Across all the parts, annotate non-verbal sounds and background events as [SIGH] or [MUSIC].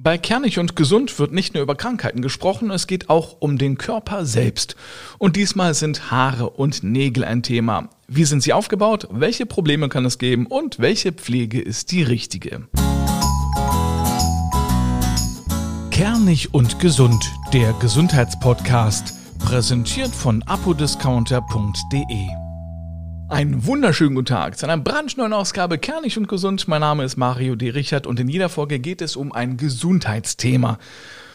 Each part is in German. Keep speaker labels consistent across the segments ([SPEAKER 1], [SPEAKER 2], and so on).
[SPEAKER 1] Bei Kernig und Gesund wird nicht nur über Krankheiten gesprochen, es geht auch um den Körper selbst. Und diesmal sind Haare und Nägel ein Thema. Wie sind sie aufgebaut? Welche Probleme kann es geben? Und welche Pflege ist die richtige? Kernig und Gesund, der Gesundheitspodcast, präsentiert von apodiscounter.de. Einen wunderschönen guten Tag zu einer brandneuen Ausgabe Kernig und Gesund. Mein Name ist Mario D. Richard und in jeder Folge geht es um ein Gesundheitsthema.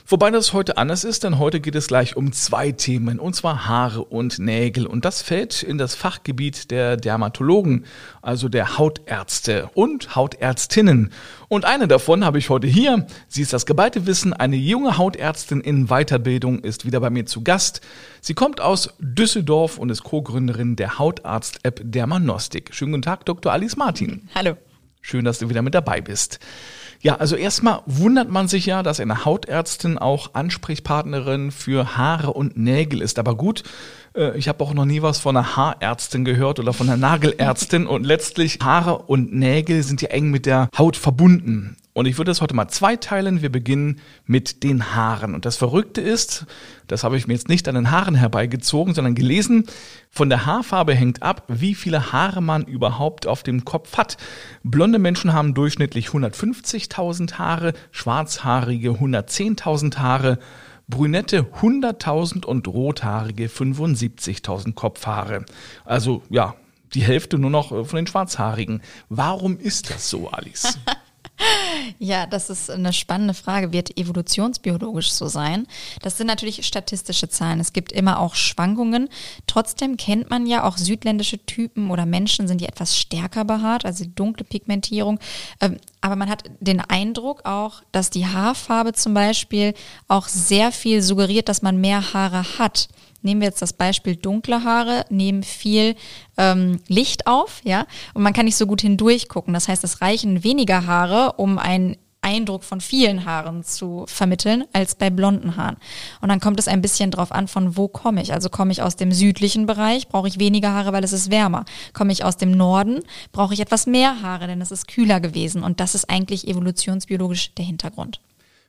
[SPEAKER 1] Wobei das heute anders ist, denn heute geht es gleich um zwei Themen, und zwar Haare und Nägel. Und das fällt in das Fachgebiet der Dermatologen, also der Hautärzte und Hautärztinnen. Und eine davon habe ich heute hier. Sie ist das geballte Wissen, eine junge Hautärztin in Weiterbildung, ist wieder bei mir zu Gast. Sie kommt aus Düsseldorf und ist Co-Gründerin der Hautarzt-App Dermanostik. Schönen guten Tag, Dr. Alice Martin.
[SPEAKER 2] Hallo.
[SPEAKER 1] Schön, dass du wieder mit dabei bist. Ja, also erstmal wundert man sich ja, dass eine Hautärztin auch Ansprechpartnerin für Haare und Nägel ist. Aber gut, äh, ich habe auch noch nie was von einer Haarärztin gehört oder von einer Nagelärztin und letztlich Haare und Nägel sind ja eng mit der Haut verbunden. Und ich würde es heute mal zweiteilen. Wir beginnen mit den Haaren. Und das Verrückte ist, das habe ich mir jetzt nicht an den Haaren herbeigezogen, sondern gelesen, von der Haarfarbe hängt ab, wie viele Haare man überhaupt auf dem Kopf hat. Blonde Menschen haben durchschnittlich 150.000 Haare, schwarzhaarige 110.000 Haare, Brünette 100.000 und rothaarige 75.000 Kopfhaare. Also ja, die Hälfte nur noch von den Schwarzhaarigen. Warum ist das so, Alice? [LAUGHS]
[SPEAKER 2] Ja, das ist eine spannende Frage. Wird evolutionsbiologisch so sein? Das sind natürlich statistische Zahlen. Es gibt immer auch Schwankungen. Trotzdem kennt man ja auch südländische Typen oder Menschen sind die etwas stärker behaart, also dunkle Pigmentierung. Aber man hat den Eindruck auch, dass die Haarfarbe zum Beispiel auch sehr viel suggeriert, dass man mehr Haare hat nehmen wir jetzt das Beispiel dunkle Haare, nehmen viel ähm, Licht auf, ja, und man kann nicht so gut hindurch gucken. Das heißt, es reichen weniger Haare, um einen Eindruck von vielen Haaren zu vermitteln, als bei blonden Haaren. Und dann kommt es ein bisschen drauf an, von wo komme ich. Also komme ich aus dem südlichen Bereich, brauche ich weniger Haare, weil es ist wärmer. Komme ich aus dem Norden, brauche ich etwas mehr Haare, denn es ist kühler gewesen. Und das ist eigentlich evolutionsbiologisch der Hintergrund.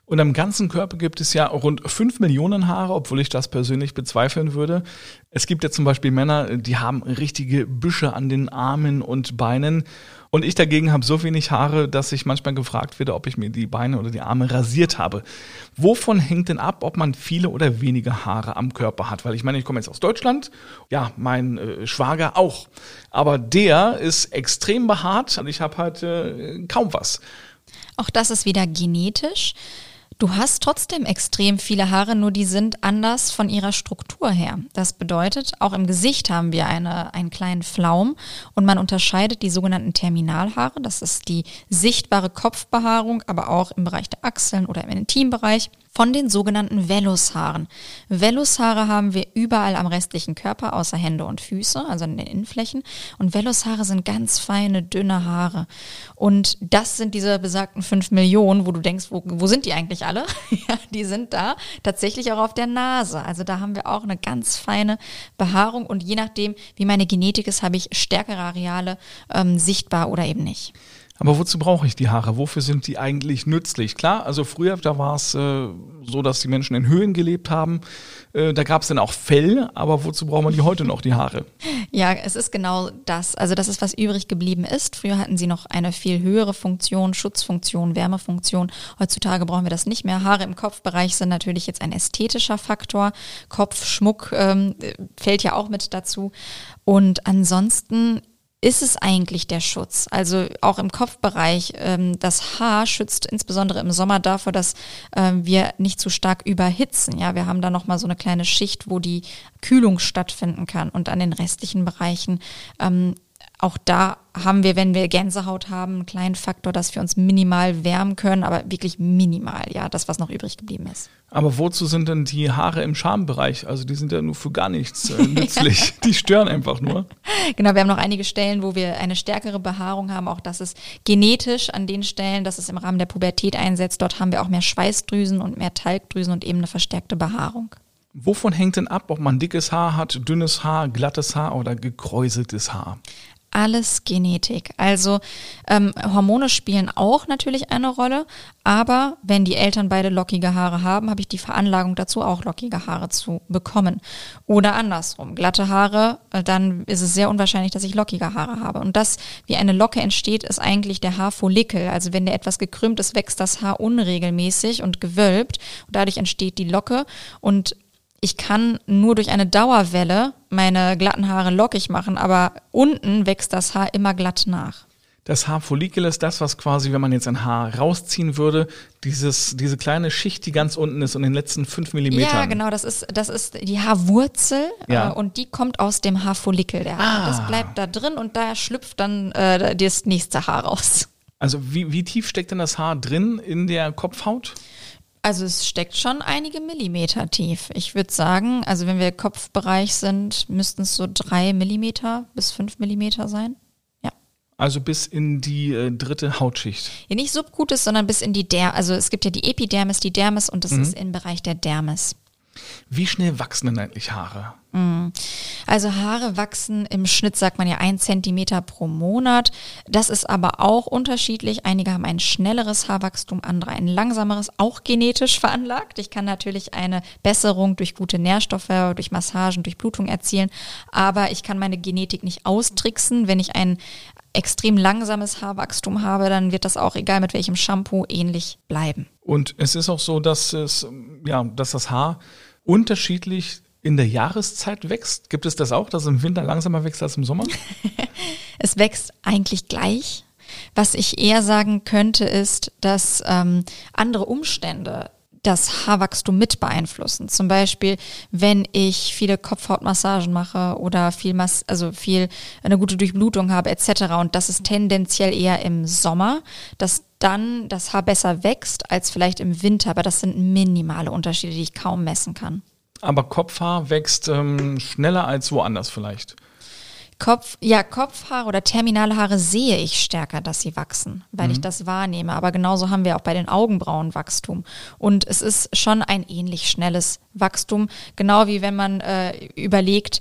[SPEAKER 1] Und am ganzen Körper gibt es ja rund fünf Millionen Haare, obwohl ich das persönlich bezweifeln würde. Es gibt ja zum Beispiel Männer, die haben richtige Büsche an den Armen und Beinen. Und ich dagegen habe so wenig Haare, dass ich manchmal gefragt werde, ob ich mir die Beine oder die Arme rasiert habe. Wovon hängt denn ab, ob man viele oder wenige Haare am Körper hat? Weil ich meine, ich komme jetzt aus Deutschland, ja, mein äh, Schwager auch. Aber der ist extrem behaart und ich habe halt äh, kaum was.
[SPEAKER 2] Auch das ist wieder genetisch. Du hast trotzdem extrem viele Haare, nur die sind anders von ihrer Struktur her. Das bedeutet, auch im Gesicht haben wir eine, einen kleinen Flaum und man unterscheidet die sogenannten Terminalhaare. Das ist die sichtbare Kopfbehaarung, aber auch im Bereich der Achseln oder im Intimbereich von den sogenannten Vellushaaren. Vellushaare haben wir überall am restlichen Körper, außer Hände und Füße, also in den Innenflächen. Und Vellushaare sind ganz feine, dünne Haare. Und das sind diese besagten fünf Millionen, wo du denkst, wo, wo sind die eigentlich alle? [LAUGHS] ja, die sind da tatsächlich auch auf der Nase. Also da haben wir auch eine ganz feine Behaarung und je nachdem, wie meine Genetik ist, habe ich stärkere Areale ähm, sichtbar oder eben nicht.
[SPEAKER 1] Aber wozu brauche ich die Haare? Wofür sind die eigentlich nützlich? Klar, also früher, da war es äh, so, dass die Menschen in Höhen gelebt haben. Äh, da gab es dann auch Fell, aber wozu brauchen wir die heute noch, die Haare?
[SPEAKER 2] Ja, es ist genau das. Also das ist, was übrig geblieben ist. Früher hatten sie noch eine viel höhere Funktion, Schutzfunktion, Wärmefunktion. Heutzutage brauchen wir das nicht mehr. Haare im Kopfbereich sind natürlich jetzt ein ästhetischer Faktor. Kopfschmuck ähm, fällt ja auch mit dazu. Und ansonsten ist es eigentlich der Schutz? Also auch im Kopfbereich, ähm, das Haar schützt insbesondere im Sommer davor, dass ähm, wir nicht zu stark überhitzen. Ja, wir haben da nochmal so eine kleine Schicht, wo die Kühlung stattfinden kann. Und an den restlichen Bereichen ähm, auch da haben wir, wenn wir Gänsehaut haben, einen kleinen Faktor, dass wir uns minimal wärmen können, aber wirklich minimal, ja, das, was noch übrig geblieben ist.
[SPEAKER 1] Aber wozu sind denn die Haare im Schambereich? Also die sind ja nur für gar nichts äh, [LAUGHS] nützlich. die stören einfach nur.
[SPEAKER 2] Genau, wir haben noch einige Stellen, wo wir eine stärkere Behaarung haben. Auch das ist genetisch an den Stellen, dass es im Rahmen der Pubertät einsetzt. Dort haben wir auch mehr Schweißdrüsen und mehr Talgdrüsen und eben eine verstärkte Behaarung.
[SPEAKER 1] Wovon hängt denn ab, ob man dickes Haar hat, dünnes Haar, glattes Haar oder gekräuseltes Haar?
[SPEAKER 2] Alles Genetik. Also ähm, Hormone spielen auch natürlich eine Rolle, aber wenn die Eltern beide lockige Haare haben, habe ich die Veranlagung dazu, auch lockige Haare zu bekommen. Oder andersrum, glatte Haare, äh, dann ist es sehr unwahrscheinlich, dass ich lockige Haare habe. Und das, wie eine Locke entsteht, ist eigentlich der Haarfollikel. Also wenn der etwas gekrümmt ist, wächst das Haar unregelmäßig und gewölbt. Und dadurch entsteht die Locke. Und ich kann nur durch eine Dauerwelle meine glatten Haare lockig machen, aber unten wächst das Haar immer glatt nach.
[SPEAKER 1] Das Haarfollikel ist das, was quasi, wenn man jetzt ein Haar rausziehen würde, dieses, diese kleine Schicht, die ganz unten ist und in den letzten fünf Millimetern.
[SPEAKER 2] Ja, genau, das ist, das ist die Haarwurzel
[SPEAKER 1] Ja.
[SPEAKER 2] äh, und die kommt aus dem Haarfollikel. Der,
[SPEAKER 1] Ah.
[SPEAKER 2] Das bleibt da drin und da schlüpft dann äh, das nächste Haar raus.
[SPEAKER 1] Also wie, wie tief steckt denn das Haar drin in der Kopfhaut?
[SPEAKER 2] Also es steckt schon einige Millimeter tief. Ich würde sagen, also wenn wir Kopfbereich sind, müssten es so drei Millimeter bis fünf Millimeter sein. Ja.
[SPEAKER 1] Also bis in die äh, dritte Hautschicht.
[SPEAKER 2] Ja, nicht Subcutis, sondern bis in die Der, also es gibt ja die Epidermis, die Dermis und das ist im Bereich der Dermis.
[SPEAKER 1] Wie schnell wachsen denn eigentlich Haare?
[SPEAKER 2] Also Haare wachsen im Schnitt, sagt man ja, ein Zentimeter pro Monat. Das ist aber auch unterschiedlich. Einige haben ein schnelleres Haarwachstum, andere ein langsameres, auch genetisch [LAUGHS] veranlagt. Ich kann natürlich eine Besserung durch gute Nährstoffe, durch Massagen, durch Blutung erzielen, aber ich kann meine Genetik nicht austricksen. Wenn ich ein extrem langsames Haarwachstum habe, dann wird das auch, egal mit welchem Shampoo, ähnlich bleiben.
[SPEAKER 1] Und es ist auch so, dass es, ja, dass das Haar unterschiedlich in der Jahreszeit wächst. Gibt es das auch, dass es im Winter langsamer wächst als im Sommer? [LAUGHS]
[SPEAKER 2] Es wächst eigentlich gleich. Was ich eher sagen könnte, ist, dass ähm, andere Umstände das Haarwachstum mit beeinflussen. Zum Beispiel, wenn ich viele Kopfhautmassagen mache oder viel, Mas also viel eine gute Durchblutung habe etc. Und das ist tendenziell eher im Sommer, dass dann das Haar besser wächst als vielleicht im Winter. Aber das sind minimale Unterschiede, die ich kaum messen kann.
[SPEAKER 1] Aber Kopfhaar wächst ähm, schneller als woanders vielleicht.
[SPEAKER 2] Kopf, ja, Kopfhaare oder terminale Haare sehe ich stärker, dass sie wachsen, weil ich das wahrnehme. Aber genauso haben wir auch bei den Augenbrauen Wachstum. Und es ist schon ein ähnlich schnelles Wachstum, genau wie wenn man äh, überlegt,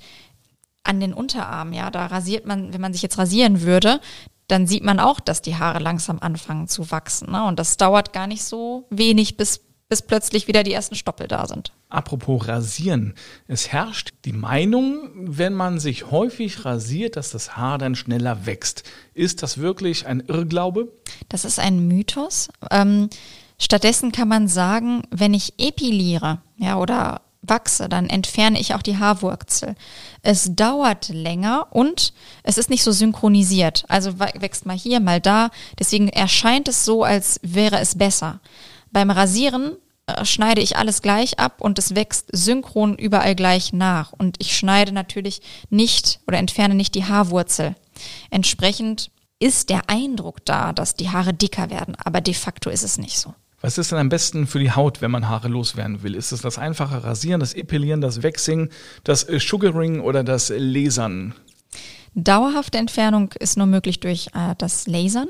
[SPEAKER 2] an den Unterarmen, ja, da rasiert man, wenn man sich jetzt rasieren würde, dann sieht man auch, dass die Haare langsam anfangen zu wachsen. Ne? Und das dauert gar nicht so wenig, bis, bis plötzlich wieder die ersten Stoppel da sind.
[SPEAKER 1] Apropos rasieren. Es herrscht die Meinung, wenn man sich häufig rasiert, dass das Haar dann schneller wächst. Ist das wirklich ein Irrglaube?
[SPEAKER 2] Das ist ein Mythos. Ähm, stattdessen kann man sagen, wenn ich epiliere, ja, oder wachse, dann entferne ich auch die Haarwurzel. Es dauert länger und es ist nicht so synchronisiert. Also wächst mal hier, mal da. Deswegen erscheint es so, als wäre es besser. Beim Rasieren schneide ich alles gleich ab und es wächst synchron überall gleich nach. Und ich schneide natürlich nicht oder entferne nicht die Haarwurzel. Entsprechend ist der Eindruck da, dass die Haare dicker werden, aber de facto ist es nicht so.
[SPEAKER 1] Was ist denn am besten für die Haut, wenn man Haare loswerden will? Ist es das einfache Rasieren, das Epilieren, das Waxing, das äh, Sugaring oder das Lasern?
[SPEAKER 2] Dauerhafte Entfernung ist nur möglich durch äh, das Lasern.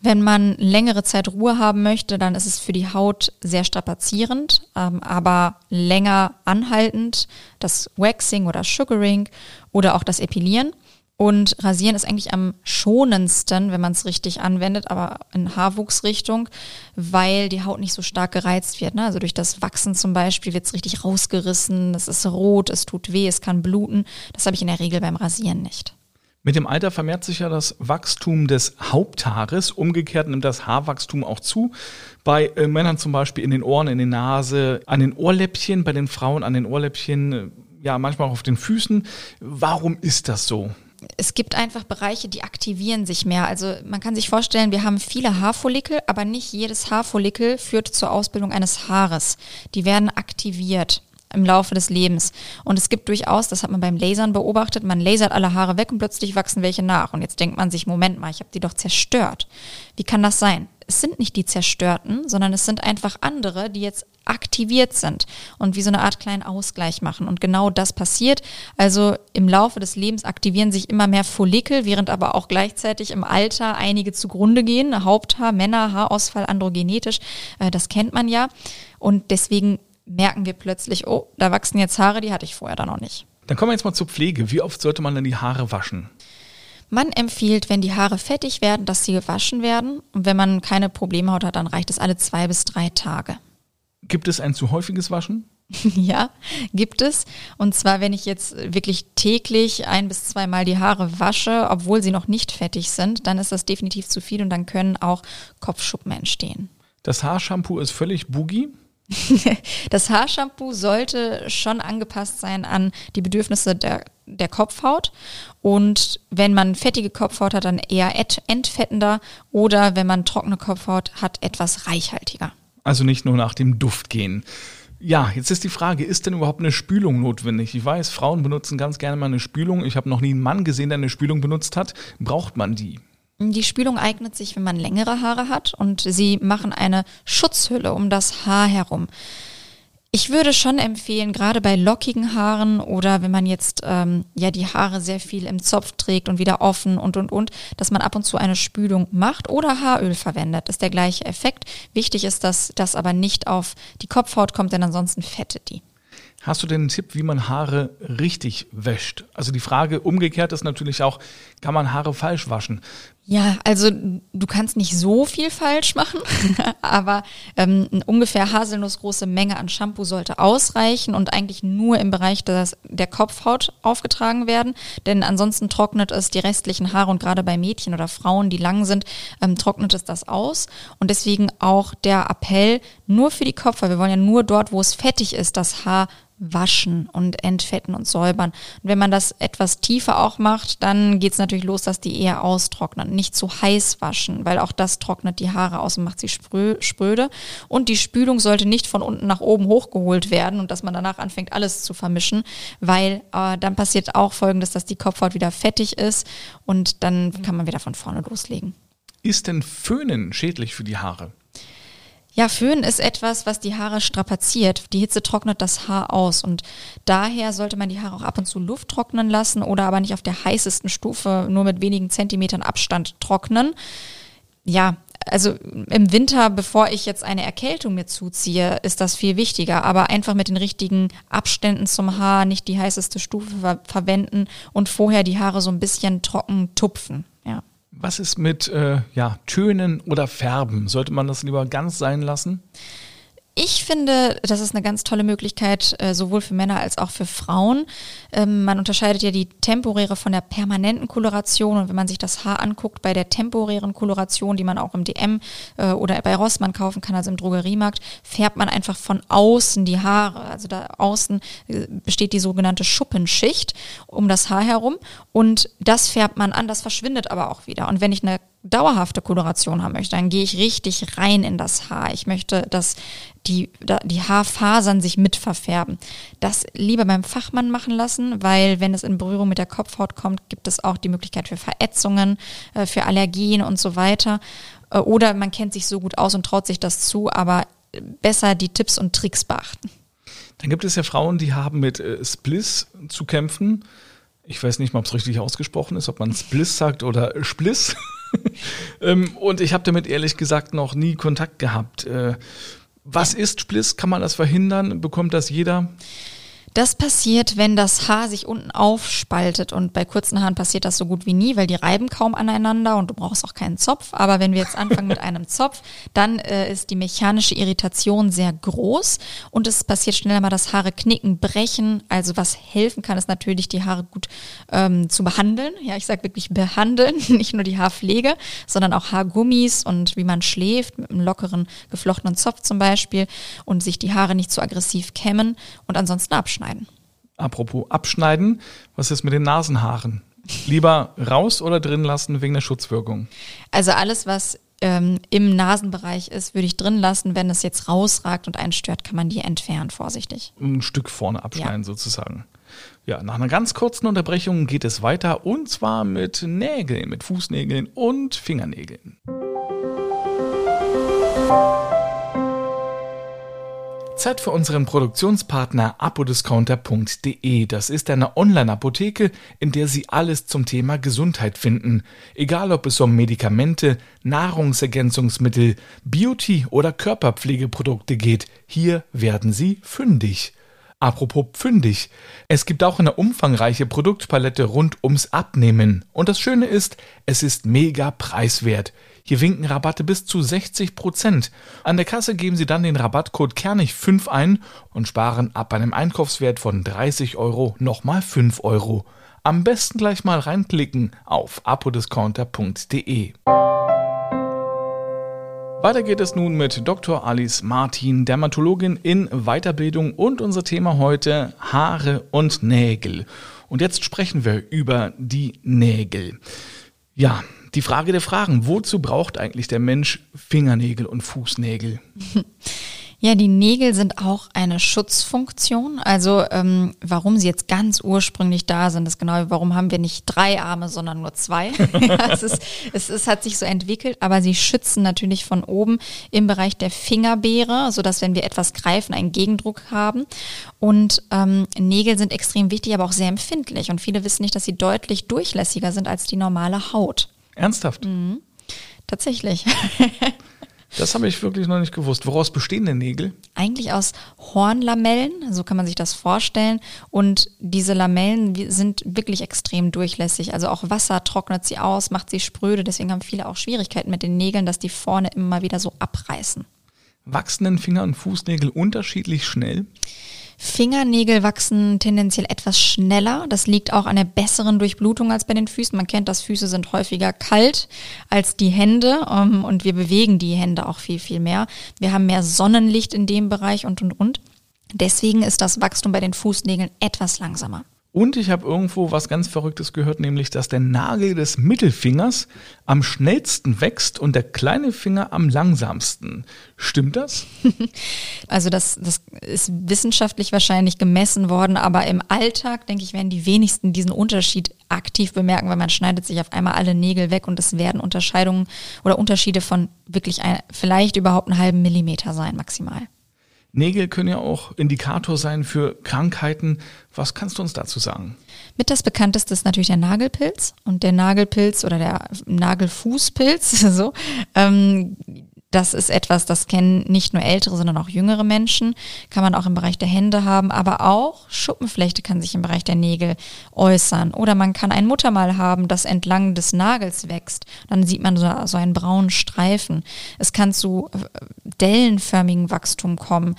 [SPEAKER 2] Wenn man längere Zeit Ruhe haben möchte, dann ist es für die Haut sehr strapazierend, ähm, aber länger anhaltend das Waxing oder Sugaring oder auch das Epilieren. Und Rasieren ist eigentlich am schonendsten, wenn man es richtig anwendet, aber in Haarwuchsrichtung, weil die Haut nicht so stark gereizt wird. Ne? Also durch das Wachsen zum Beispiel wird es richtig rausgerissen, es ist rot, es tut weh, es kann bluten. Das habe ich in der Regel beim Rasieren nicht.
[SPEAKER 1] Mit dem Alter vermehrt sich ja das Wachstum des Haupthaares. Umgekehrt nimmt das Haarwachstum auch zu. Bei äh, Männern zum Beispiel in den Ohren, in der Nase, an den Ohrläppchen, bei den Frauen an den Ohrläppchen, äh, ja, manchmal auch auf den Füßen. Warum ist das so?
[SPEAKER 2] es gibt einfach Bereiche, die aktivieren sich mehr. Also man kann sich vorstellen, wir haben viele Haarfollikel, aber nicht jedes Haarfollikel führt zur Ausbildung eines Haares. Die werden aktiviert im Laufe des Lebens. Und es gibt durchaus, das hat man beim Lasern beobachtet, man lasert alle Haare weg und plötzlich wachsen welche nach. Und jetzt denkt man sich, Moment mal, ich habe die doch zerstört. Wie kann das sein? Es sind nicht die zerstörten, sondern es sind einfach andere, die jetzt aktiviert sind und wie so eine Art kleinen Ausgleich machen. Und genau das passiert. Also im Laufe des Lebens aktivieren sich immer mehr Follikel, während aber auch gleichzeitig im Alter einige zugrunde gehen. Haupthaar, Männer, Haarausfall, androgenetisch, äh, das kennt man ja. Und deswegen merken wir plötzlich, oh, da wachsen jetzt Haare, die hatte ich vorher da noch nicht.
[SPEAKER 1] Dann kommen wir jetzt mal zur Pflege. Wie oft sollte man denn die Haare waschen?
[SPEAKER 2] Man empfiehlt, wenn die Haare fettig werden, dass sie gewaschen werden. Und wenn man keine Problemhaut hat, dann reicht es alle zwei bis drei Tage.
[SPEAKER 1] Gibt es ein zu häufiges Waschen? [LAUGHS]
[SPEAKER 2] ja, gibt es. Und zwar, wenn ich jetzt wirklich täglich ein bis zweimal die Haare wasche, obwohl sie noch nicht fettig sind, dann ist das definitiv zu viel und dann können auch Kopfschuppen entstehen.
[SPEAKER 1] Das Haarshampoo ist völlig boogie? [LAUGHS]
[SPEAKER 2] das Haarshampoo sollte schon angepasst sein an die Bedürfnisse der, der Kopfhaut. Und wenn man fettige Kopfhaut hat, dann eher entfettender oder wenn man trockene Kopfhaut hat, etwas reichhaltiger.
[SPEAKER 1] Also nicht nur nach dem Duft gehen. Ja, jetzt ist die Frage, ist denn überhaupt eine Spülung notwendig? Ich weiß, Frauen benutzen ganz gerne mal eine Spülung. Ich habe noch nie einen Mann gesehen, der eine Spülung benutzt hat. Braucht man die?
[SPEAKER 2] Die Spülung eignet sich, wenn man längere Haare hat und sie machen eine Schutzhülle um das Haar herum. Ich würde schon empfehlen, gerade bei lockigen Haaren oder wenn man jetzt ähm, ja die Haare sehr viel im Zopf trägt und wieder offen und und und, dass man ab und zu eine Spülung macht oder Haaröl verwendet. Das ist der gleiche Effekt. Wichtig ist, dass das aber nicht auf die Kopfhaut kommt, denn ansonsten fettet die.
[SPEAKER 1] Hast du denn einen Tipp, wie man Haare richtig wäscht? Also die Frage umgekehrt ist natürlich auch, kann man Haare falsch waschen?
[SPEAKER 2] Ja, also du kannst nicht so viel falsch machen, [LAUGHS] aber ähm, eine ungefähr haselnussgroße Menge an Shampoo sollte ausreichen und eigentlich nur im Bereich des, der Kopfhaut aufgetragen werden, denn ansonsten trocknet es die restlichen Haare und gerade bei Mädchen oder Frauen, die lang sind, ähm, trocknet es das aus und deswegen auch der Appell nur für die Kopfhaut. Wir wollen ja nur dort, wo es fettig ist, das Haar waschen und entfetten und säubern. Und wenn man das etwas tiefer auch macht, dann geht es natürlich los, dass die eher austrocknen. Nicht zu heiß waschen, weil auch das trocknet die Haare aus und macht sie sprö spröde. Und die Spülung sollte nicht von unten nach oben hochgeholt werden und dass man danach anfängt, alles zu vermischen, weil äh, dann passiert auch folgendes, dass die Kopfhaut wieder fettig ist und dann kann man wieder von vorne loslegen.
[SPEAKER 1] Ist denn Föhnen schädlich für die Haare?
[SPEAKER 2] Ja, Föhn ist etwas, was die Haare strapaziert. Die Hitze trocknet das Haar aus und daher sollte man die Haare auch ab und zu Luft trocknen lassen oder aber nicht auf der heißesten Stufe nur mit wenigen Zentimetern Abstand trocknen. Ja, also im Winter, bevor ich jetzt eine Erkältung mir zuziehe, ist das viel wichtiger. Aber einfach mit den richtigen Abständen zum Haar, nicht die heißeste Stufe ver verwenden und vorher die Haare so ein bisschen trocken tupfen.
[SPEAKER 1] Was ist mit äh, ja, Tönen oder Färben? Sollte man das lieber ganz sein lassen?
[SPEAKER 2] Ich finde, das ist eine ganz tolle Möglichkeit, äh, sowohl für Männer als auch für Frauen. Ähm, man unterscheidet ja die temporäre von der permanenten Koloration. Und wenn man sich das Haar anguckt, bei der temporären Koloration, die man auch im DM äh, oder bei Rossmann kaufen kann, also im Drogeriemarkt, färbt man einfach von außen die Haare. Also da außen äh, besteht die sogenannte Schuppenschicht um das Haar herum. Und das färbt man an, das verschwindet aber auch wieder. Und wenn ich eine dauerhafte Koloration haben möchte, dann gehe ich richtig rein in das Haar. Ich möchte, dass die, die Haarfasern sich mit verfärben. Das lieber beim Fachmann machen lassen, weil wenn es in Berührung mit der Kopfhaut kommt, gibt es auch die Möglichkeit für Verätzungen, äh, für Allergien und so weiter. Äh, oder man kennt sich so gut aus und traut sich das zu, aber besser die Tipps und Tricks beachten.
[SPEAKER 1] Dann gibt es ja Frauen, die haben mit äh, Spliss zu kämpfen. Ich weiß nicht mal, ob es richtig ausgesprochen ist, ob man Spliss sagt oder Spliss. [LAUGHS] [LAUGHS] ähm, und ich habe damit ehrlich gesagt noch nie Kontakt gehabt. Äh, was ist Spliss? Kann man das verhindern? Bekommt das jeder?
[SPEAKER 2] Das passiert, wenn das Haar sich unten aufspaltet und bei kurzen Haaren passiert das so gut wie nie, weil die reiben kaum aneinander und du brauchst auch keinen Zopf. Aber wenn wir jetzt anfangen mit [LAUGHS] einem Zopf, dann äh, ist die mechanische Irritation sehr groß und es passiert schneller mal, dass Haare knicken, brechen. Also was helfen kann, ist natürlich die Haare gut ähm, zu behandeln. Ja, ich sage wirklich behandeln, [LAUGHS] nicht nur die Haarpflege, sondern auch Haargummis und wie man schläft mit einem lockeren geflochtenen Zopf zum Beispiel und sich die Haare nicht zu aggressiv kämmen und ansonsten abschneiden abschneiden.
[SPEAKER 1] Apropos abschneiden, was ist mit den Nasenhaaren? Lieber raus oder drin lassen wegen der Schutzwirkung?
[SPEAKER 2] Also alles, was ähm, im Nasenbereich ist, würde ich drin lassen. Wenn es jetzt rausragt und einen stört, kann man die entfernen, vorsichtig.
[SPEAKER 1] Ein Stück vorne abschneiden ja. sozusagen. Ja, nach einer ganz kurzen Unterbrechung geht es weiter und zwar mit Nägeln, mit Fußnägeln und Fingernägeln. Zeit für unseren Produktionspartner apodiscounter.de. Das ist eine Online-Apotheke, in der Sie alles zum Thema Gesundheit finden. Egal ob es um Medikamente, Nahrungsergänzungsmittel, Beauty oder Körperpflegeprodukte geht, hier werden Sie fündig. Apropos pfündig. Es gibt auch eine umfangreiche Produktpalette rund ums Abnehmen. Und das Schöne ist, es ist mega preiswert. Hier winken Rabatte bis zu 60 Prozent. An der Kasse geben Sie dann den Rabattcode Kernig5 ein und sparen ab einem Einkaufswert von 30 Euro nochmal 5 Euro. Am besten gleich mal reinklicken auf apodiscounter.de. Weiter geht es nun mit Dr. Alice Martin, Dermatologin in Weiterbildung und unser Thema heute Haare und Nägel. Und jetzt sprechen wir über die Nägel. Ja, die Frage der Fragen, wozu braucht eigentlich der Mensch Fingernägel und Fußnägel? [LAUGHS]
[SPEAKER 2] Ja, die Nägel sind auch eine Schutzfunktion. Also ähm, warum sie jetzt ganz ursprünglich da sind, ist genau, warum haben wir nicht drei Arme, sondern nur zwei. [LAUGHS] es, ist, es, es hat sich so entwickelt, aber sie schützen natürlich von oben im Bereich der Fingerbeere, sodass wenn wir etwas greifen, einen Gegendruck haben. Und ähm, Nägel sind extrem wichtig, aber auch sehr empfindlich. Und viele wissen nicht, dass sie deutlich durchlässiger sind als die normale Haut.
[SPEAKER 1] Ernsthaft?
[SPEAKER 2] Mhm. Tatsächlich. [LAUGHS]
[SPEAKER 1] Das habe ich wirklich noch nicht gewusst. Woraus bestehen denn Nägel?
[SPEAKER 2] Eigentlich aus Hornlamellen, so kann man sich das vorstellen. Und diese Lamellen sind wirklich extrem durchlässig. Also auch Wasser trocknet sie aus, macht sie spröde. Deswegen haben viele auch Schwierigkeiten mit den Nägeln, dass die vorne immer wieder so abreißen.
[SPEAKER 1] Wachsen denn Finger- und Fußnägel unterschiedlich schnell?
[SPEAKER 2] Fingernägel wachsen tendenziell etwas schneller. Das liegt auch an der besseren Durchblutung als bei den Füßen. Man kennt das, Füße sind häufiger kalt als die Hände ähm, und wir bewegen die Hände auch viel, viel mehr. Wir haben mehr Sonnenlicht in dem Bereich und, und, und. Deswegen ist das Wachstum bei den Fußnägeln etwas langsamer.
[SPEAKER 1] Und ich habe irgendwo was ganz Verrücktes gehört, nämlich, dass der Nagel des Mittelfingers am schnellsten wächst und der kleine Finger am langsamsten. Stimmt das? [LAUGHS]
[SPEAKER 2] Also das, das ist wissenschaftlich wahrscheinlich gemessen worden, aber im Alltag, denke ich, werden die wenigsten diesen Unterschied aktiv bemerken, weil man schneidet sich auf einmal alle Nägel weg und es werden Unterscheidungen oder Unterschiede von wirklich ein, vielleicht überhaupt einen halben Millimeter sein maximal.
[SPEAKER 1] Nägel können ja auch Indikator sein für Krankheiten. Was kannst du uns dazu sagen?
[SPEAKER 2] Mit das bekannteste ist natürlich der Nagelpilz und der Nagelpilz oder der Nagelfußpilz, [LAUGHS] so, ähm, das ist etwas, das kennen nicht nur ältere, sondern auch jüngere Menschen. Kann man auch im Bereich der Hände haben, aber auch Schuppenflechte kann sich im Bereich der Nägel äußern. Oder man kann ein Muttermal haben, das entlang des Nagels wächst. Dann sieht man so, so einen braunen Streifen. Es kann zu äh, dellenförmigen Wachstum kommen.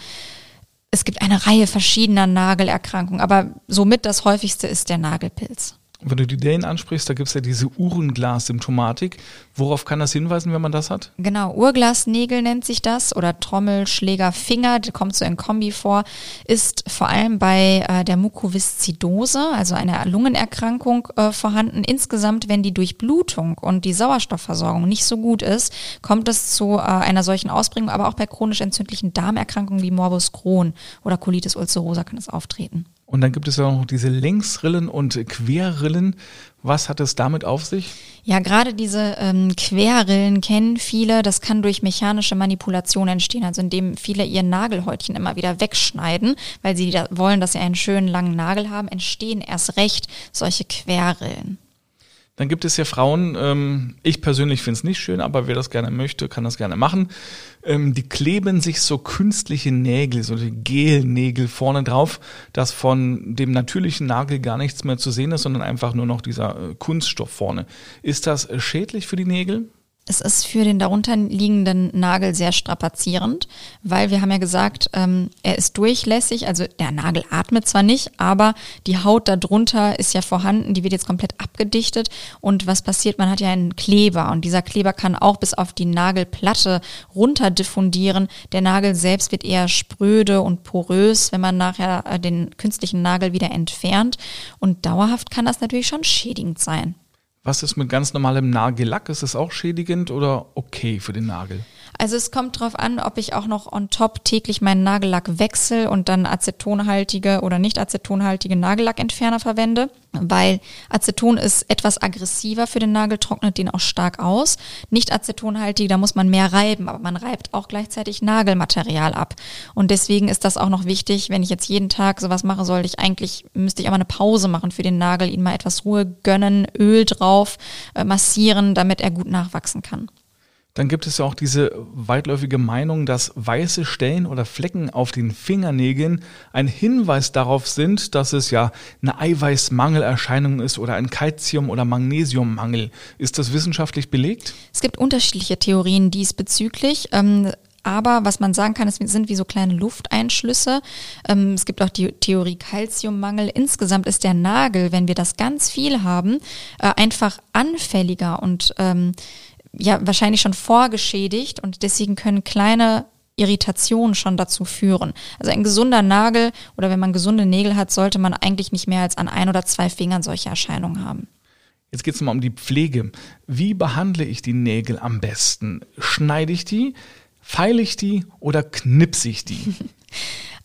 [SPEAKER 2] Es gibt eine Reihe verschiedener Nagelerkrankungen, aber somit das häufigste ist der Nagelpilz.
[SPEAKER 1] Wenn du die Dellen ansprichst, da gibt es ja diese Uhrenglas-Symptomatik. Worauf kann das hinweisen, wenn man das hat?
[SPEAKER 2] Genau, Uhrglasnägel nennt sich das oder Trommelschlägerfinger, kommt so in Kombi vor, ist vor allem bei äh, der Mukoviszidose, also einer Lungenerkrankung, äh, vorhanden. Insgesamt, wenn die Durchblutung und die Sauerstoffversorgung nicht so gut ist, kommt es zu äh, einer solchen Ausprägung, aber auch bei chronisch entzündlichen Darmerkrankungen wie Morbus Crohn oder Colitis ulcerosa kann es auftreten.
[SPEAKER 1] Und dann gibt es ja noch diese Längsrillen und Querrillen. Was hat es damit auf sich?
[SPEAKER 2] Ja, gerade diese ähm, Querrillen kennen viele. Das kann durch mechanische Manipulation entstehen, also indem viele ihr Nagelhäutchen immer wieder wegschneiden, weil sie da wollen, dass sie einen schönen langen Nagel haben, entstehen erst recht solche Querrillen.
[SPEAKER 1] Dann gibt es ja Frauen, ähm, ich persönlich finde es nicht schön, aber wer das gerne möchte, kann das gerne machen. Ähm, die kleben sich so künstliche Nägel, so Gelnägel vorne drauf, dass von dem natürlichen Nagel gar nichts mehr zu sehen ist, sondern einfach nur noch dieser äh, Kunststoff vorne. Ist das äh, schädlich für die Nägel?
[SPEAKER 2] Es ist für den darunterliegenden Nagel sehr strapazierend, weil wir haben ja gesagt, ähm, er ist durchlässig, also der Nagel atmet zwar nicht, aber die Haut darunter ist ja vorhanden, die wird jetzt komplett abgedichtet. Und was passiert, man hat ja einen Kleber. Und dieser Kleber kann auch bis auf die Nagelplatte runter diffundieren. Der Nagel selbst wird eher spröde und porös, wenn man nachher äh, den künstlichen Nagel wieder entfernt. Und dauerhaft kann das natürlich schon schädigend sein.
[SPEAKER 1] Was ist mit ganz normalem Nagellack? Ist es auch schädigend oder okay für den Nagel?
[SPEAKER 2] Also es kommt drauf an, ob ich auch noch on top täglich meinen Nagellack wechsle und dann acetonhaltige oder nicht acetonhaltige Nagellackentferner verwende, weil Aceton ist etwas aggressiver für den Nagel, trocknet den auch stark aus. Nicht acetonhaltige, da muss man mehr reiben, aber man reibt auch gleichzeitig Nagelmaterial ab. Und deswegen ist das auch noch wichtig, wenn ich jetzt jeden Tag sowas mache, sollte ich eigentlich, müsste ich auch mal eine Pause machen für den Nagel, ihn mal etwas Ruhe gönnen, Öl drauf, äh, massieren, damit er gut nachwachsen kann.
[SPEAKER 1] Dann gibt es ja auch diese weitläufige Meinung, dass weiße Stellen oder Flecken auf den Fingernägeln ein Hinweis darauf sind, dass es ja eine Eiweißmangelerscheinung ist oder ein Calcium- oder Magnesiummangel. Ist das wissenschaftlich belegt?
[SPEAKER 2] Es gibt unterschiedliche Theorien diesbezüglich. Ähm aber was man sagen kann, es sind wie so kleine Lufteinschlüsse. Ähm, es gibt auch die Theorie Calciummangel. Insgesamt ist der Nagel, wenn wir das ganz viel haben, äh, einfach anfälliger und ähm, ja wahrscheinlich schon vorgeschädigt und deswegen können kleine Irritationen schon dazu führen. Also ein gesunder Nagel oder wenn man gesunde Nägel hat, sollte man eigentlich nicht mehr als an ein oder zwei Fingern solche Erscheinungen haben.
[SPEAKER 1] Jetzt geht es mal um die Pflege. Wie behandle ich die Nägel am besten? Schneide ich die, feile ich die oder knipse ich die? [LAUGHS]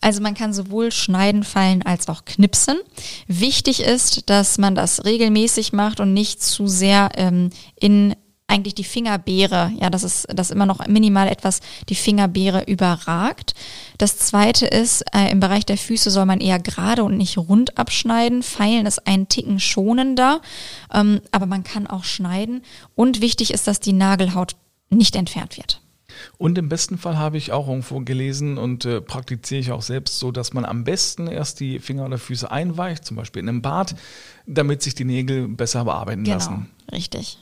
[SPEAKER 2] Also man kann sowohl schneiden, feilen als auch knipsen. Wichtig ist, dass man das regelmäßig macht und nicht zu sehr ähm, in eigentlich die Fingerbeere, ja, das ist das immer noch minimal etwas die Fingerbeere überragt. Das zweite ist, äh, im Bereich der Füße soll man eher gerade und nicht rund abschneiden. Feilen ist ein Ticken schonender, ähm, aber man kann auch schneiden. Und wichtig ist, dass die Nagelhaut nicht entfernt wird.
[SPEAKER 1] Und im besten Fall habe ich auch irgendwo gelesen und äh, praktiziere ich auch selbst so, dass man am besten erst die Finger oder Füße einweicht, zum Beispiel in einem Bad, damit sich die Nägel besser bearbeiten
[SPEAKER 2] genau,
[SPEAKER 1] lassen.
[SPEAKER 2] Richtig.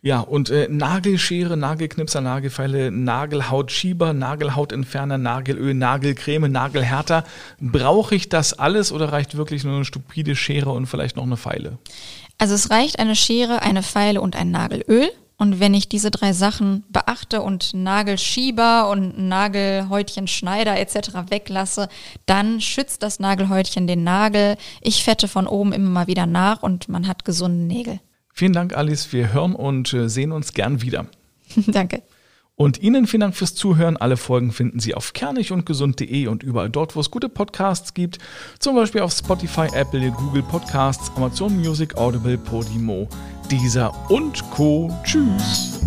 [SPEAKER 1] Ja, und äh, Nagelschere, Nagelknipser, Nagelfeile, Nagelhautschieber, Nagelhautentferner, Nagelöl, Nagelcreme, Nagelhärter. Brauche ich das alles oder reicht wirklich nur eine stupide Schere und vielleicht noch eine Feile?
[SPEAKER 2] Also es reicht eine Schere, eine Feile und ein Nagelöl. Und wenn ich diese drei Sachen beachte und Nagelschieber und Nagelhäutchenschneider etc. weglasse, dann schützt das Nagelhäutchen den Nagel. Ich fette von oben immer mal wieder nach und man hat gesunde Nägel.
[SPEAKER 1] Vielen Dank, Alice. Wir hören und äh, sehen uns gern wieder. [LAUGHS]
[SPEAKER 2] Danke.
[SPEAKER 1] Und Ihnen vielen Dank fürs Zuhören. Alle Folgen finden Sie auf kernigundgesund.de und überall dort, wo es gute Podcasts gibt. Zum Beispiel auf Spotify, Apple, Google Podcasts, Amazon Music, Audible, Podimo, Deezer und Co. Tschüss.